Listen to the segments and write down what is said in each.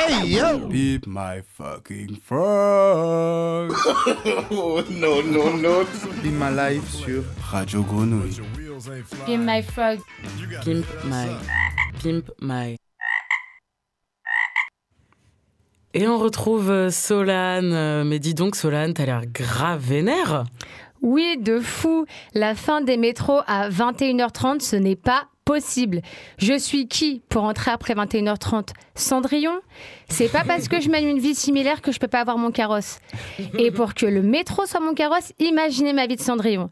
Hey yo! Beep my fucking frog. Oh non, non, non. Beep my life sur Radio Grenouille. Pimp my frog. Pimp my. Pimp my. Et on retrouve euh, Solane. Euh, Mais dis donc, Solane, t'as l'air grave vénère. Oui, de fou. La fin des métros à 21h30, ce n'est pas possible. Je suis qui pour entrer après 21h30 Cendrillon? C'est pas parce que je mène une vie similaire que je peux pas avoir mon carrosse. Et pour que le métro soit mon carrosse, imaginez ma vie de Cendrillon.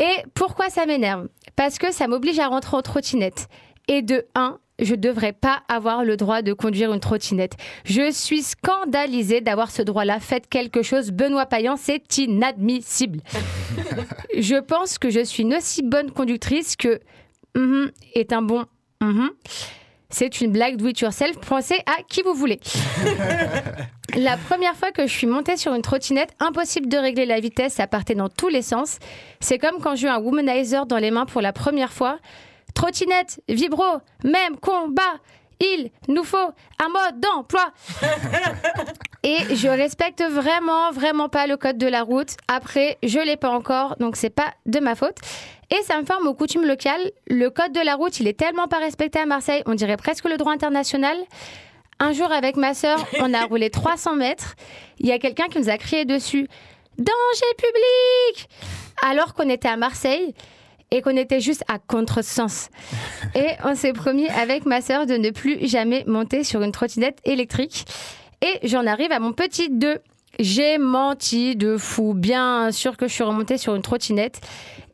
Et pourquoi ça m'énerve? Parce que ça m'oblige à rentrer en trottinette. Et de 1, je devrais pas avoir le droit de conduire une trottinette. Je suis scandalisée d'avoir ce droit-là. Faites quelque chose, Benoît Payan, c'est inadmissible. je pense que je suis une aussi bonne conductrice que mhm est un bon mhm. C'est une blague do it yourself. Pensez à qui vous voulez. La première fois que je suis montée sur une trottinette, impossible de régler la vitesse, ça partait dans tous les sens. C'est comme quand j'ai eu un womanizer dans les mains pour la première fois. Trottinette, vibro, même combat, il nous faut un mode d'emploi. Et je respecte vraiment, vraiment pas le code de la route. Après, je l'ai pas encore, donc c'est pas de ma faute. Et ça me forme aux coutumes locales. Le code de la route, il est tellement pas respecté à Marseille, on dirait presque le droit international. Un jour, avec ma sœur, on a roulé 300 mètres. Il y a quelqu'un qui nous a crié dessus Danger public Alors qu'on était à Marseille et qu'on était juste à contresens. Et on s'est promis avec ma sœur de ne plus jamais monter sur une trottinette électrique. Et j'en arrive à mon petit 2. J'ai menti de fou. Bien sûr que je suis remontée sur une trottinette.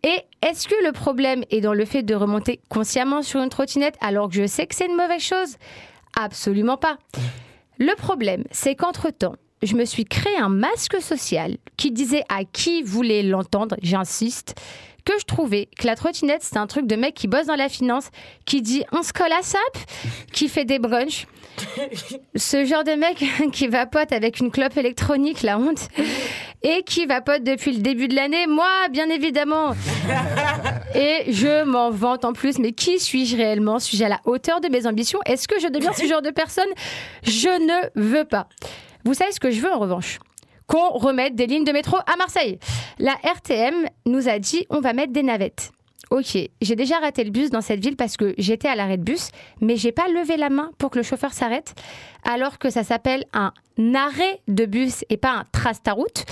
Et est-ce que le problème est dans le fait de remonter consciemment sur une trottinette alors que je sais que c'est une mauvaise chose? Absolument pas. Le problème, c'est qu'entre-temps, je me suis créé un masque social qui disait à qui voulait l'entendre, j'insiste, que je trouvais que la trottinette, c'est un truc de mec qui bosse dans la finance, qui dit on se colle à sap, qui fait des brunchs. Ce genre de mec qui vapote avec une clope électronique, la honte, et qui vapote depuis le début de l'année, moi, bien évidemment. Et je m'en vante en plus, mais qui suis-je réellement? Suis-je à la hauteur de mes ambitions? Est-ce que je deviens ce genre de personne? Je ne veux pas. Vous savez ce que je veux en revanche? Qu'on remette des lignes de métro à Marseille. La RTM nous a dit on va mettre des navettes. Ok, j'ai déjà raté le bus dans cette ville parce que j'étais à l'arrêt de bus, mais j'ai pas levé la main pour que le chauffeur s'arrête, alors que ça s'appelle un arrêt de bus et pas un trace ta route.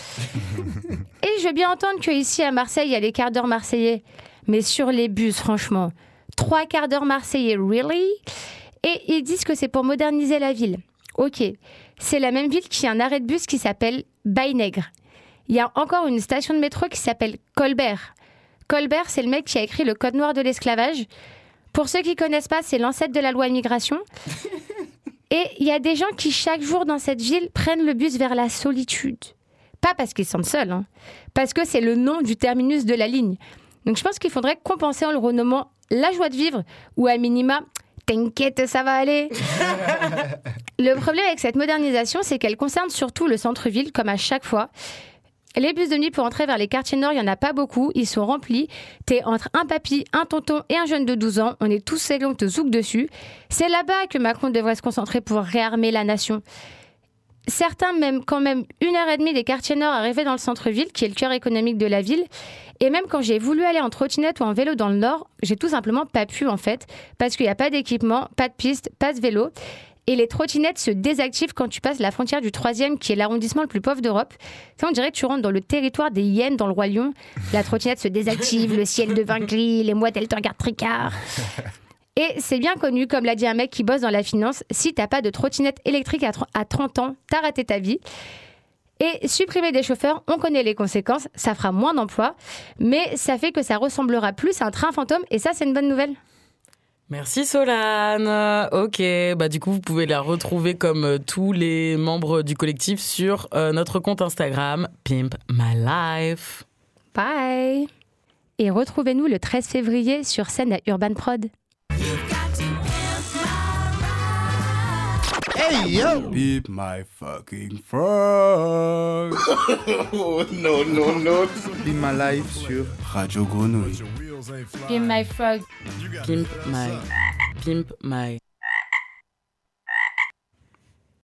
et je veux bien entendre qu'ici à Marseille, il y a les quarts d'heure marseillais, mais sur les bus, franchement, trois quarts d'heure marseillais, really? Et ils disent que c'est pour moderniser la ville. Ok, c'est la même ville qui a un arrêt de bus qui s'appelle Baille-Nègre. Il y a encore une station de métro qui s'appelle Colbert. Colbert, c'est le mec qui a écrit le Code noir de l'esclavage. Pour ceux qui connaissent pas, c'est l'ancêtre de la loi immigration. Et il y a des gens qui, chaque jour dans cette ville, prennent le bus vers la solitude. Pas parce qu'ils se sentent seuls, hein, parce que c'est le nom du terminus de la ligne. Donc je pense qu'il faudrait compenser en le renommant La joie de vivre, ou à minima, T'inquiète, ça va aller. le problème avec cette modernisation, c'est qu'elle concerne surtout le centre-ville, comme à chaque fois. Les bus de nuit pour entrer vers les quartiers nord, il n'y en a pas beaucoup, ils sont remplis. T'es entre un papy, un tonton et un jeune de 12 ans, on est tous seuls, on te zouk dessus. C'est là-bas que Macron devrait se concentrer pour réarmer la nation. Certains même quand même une heure et demie des quartiers nord arrivaient dans le centre-ville, qui est le cœur économique de la ville. Et même quand j'ai voulu aller en trottinette ou en vélo dans le nord, j'ai tout simplement pas pu en fait, parce qu'il n'y a pas d'équipement, pas de piste, pas de vélo. Et les trottinettes se désactivent quand tu passes la frontière du troisième, qui est l'arrondissement le plus pauvre d'Europe. Ça, on dirait que tu rentres dans le territoire des hyènes dans le Roi Lion. La trottinette se désactive, le ciel devint gris, les mouettes, elles te regardent tricard. Et c'est bien connu, comme l'a dit un mec qui bosse dans la finance, si t'as pas de trottinette électrique à, tr- à 30 ans, t'as raté ta vie. Et supprimer des chauffeurs, on connaît les conséquences, ça fera moins d'emplois, mais ça fait que ça ressemblera plus à un train fantôme, et ça c'est une bonne nouvelle. Merci Solane. Ok, bah du coup vous pouvez la retrouver comme euh, tous les membres du collectif sur euh, notre compte Instagram Pimp My Life. Bye Et retrouvez-nous le 13 février sur scène à Urban Prod. Hey yo! Beep my fucking frog. Oh non, non, non. Beep my life sur Radio Grenouille. Pimp my frog. Pimp My. Pimp My.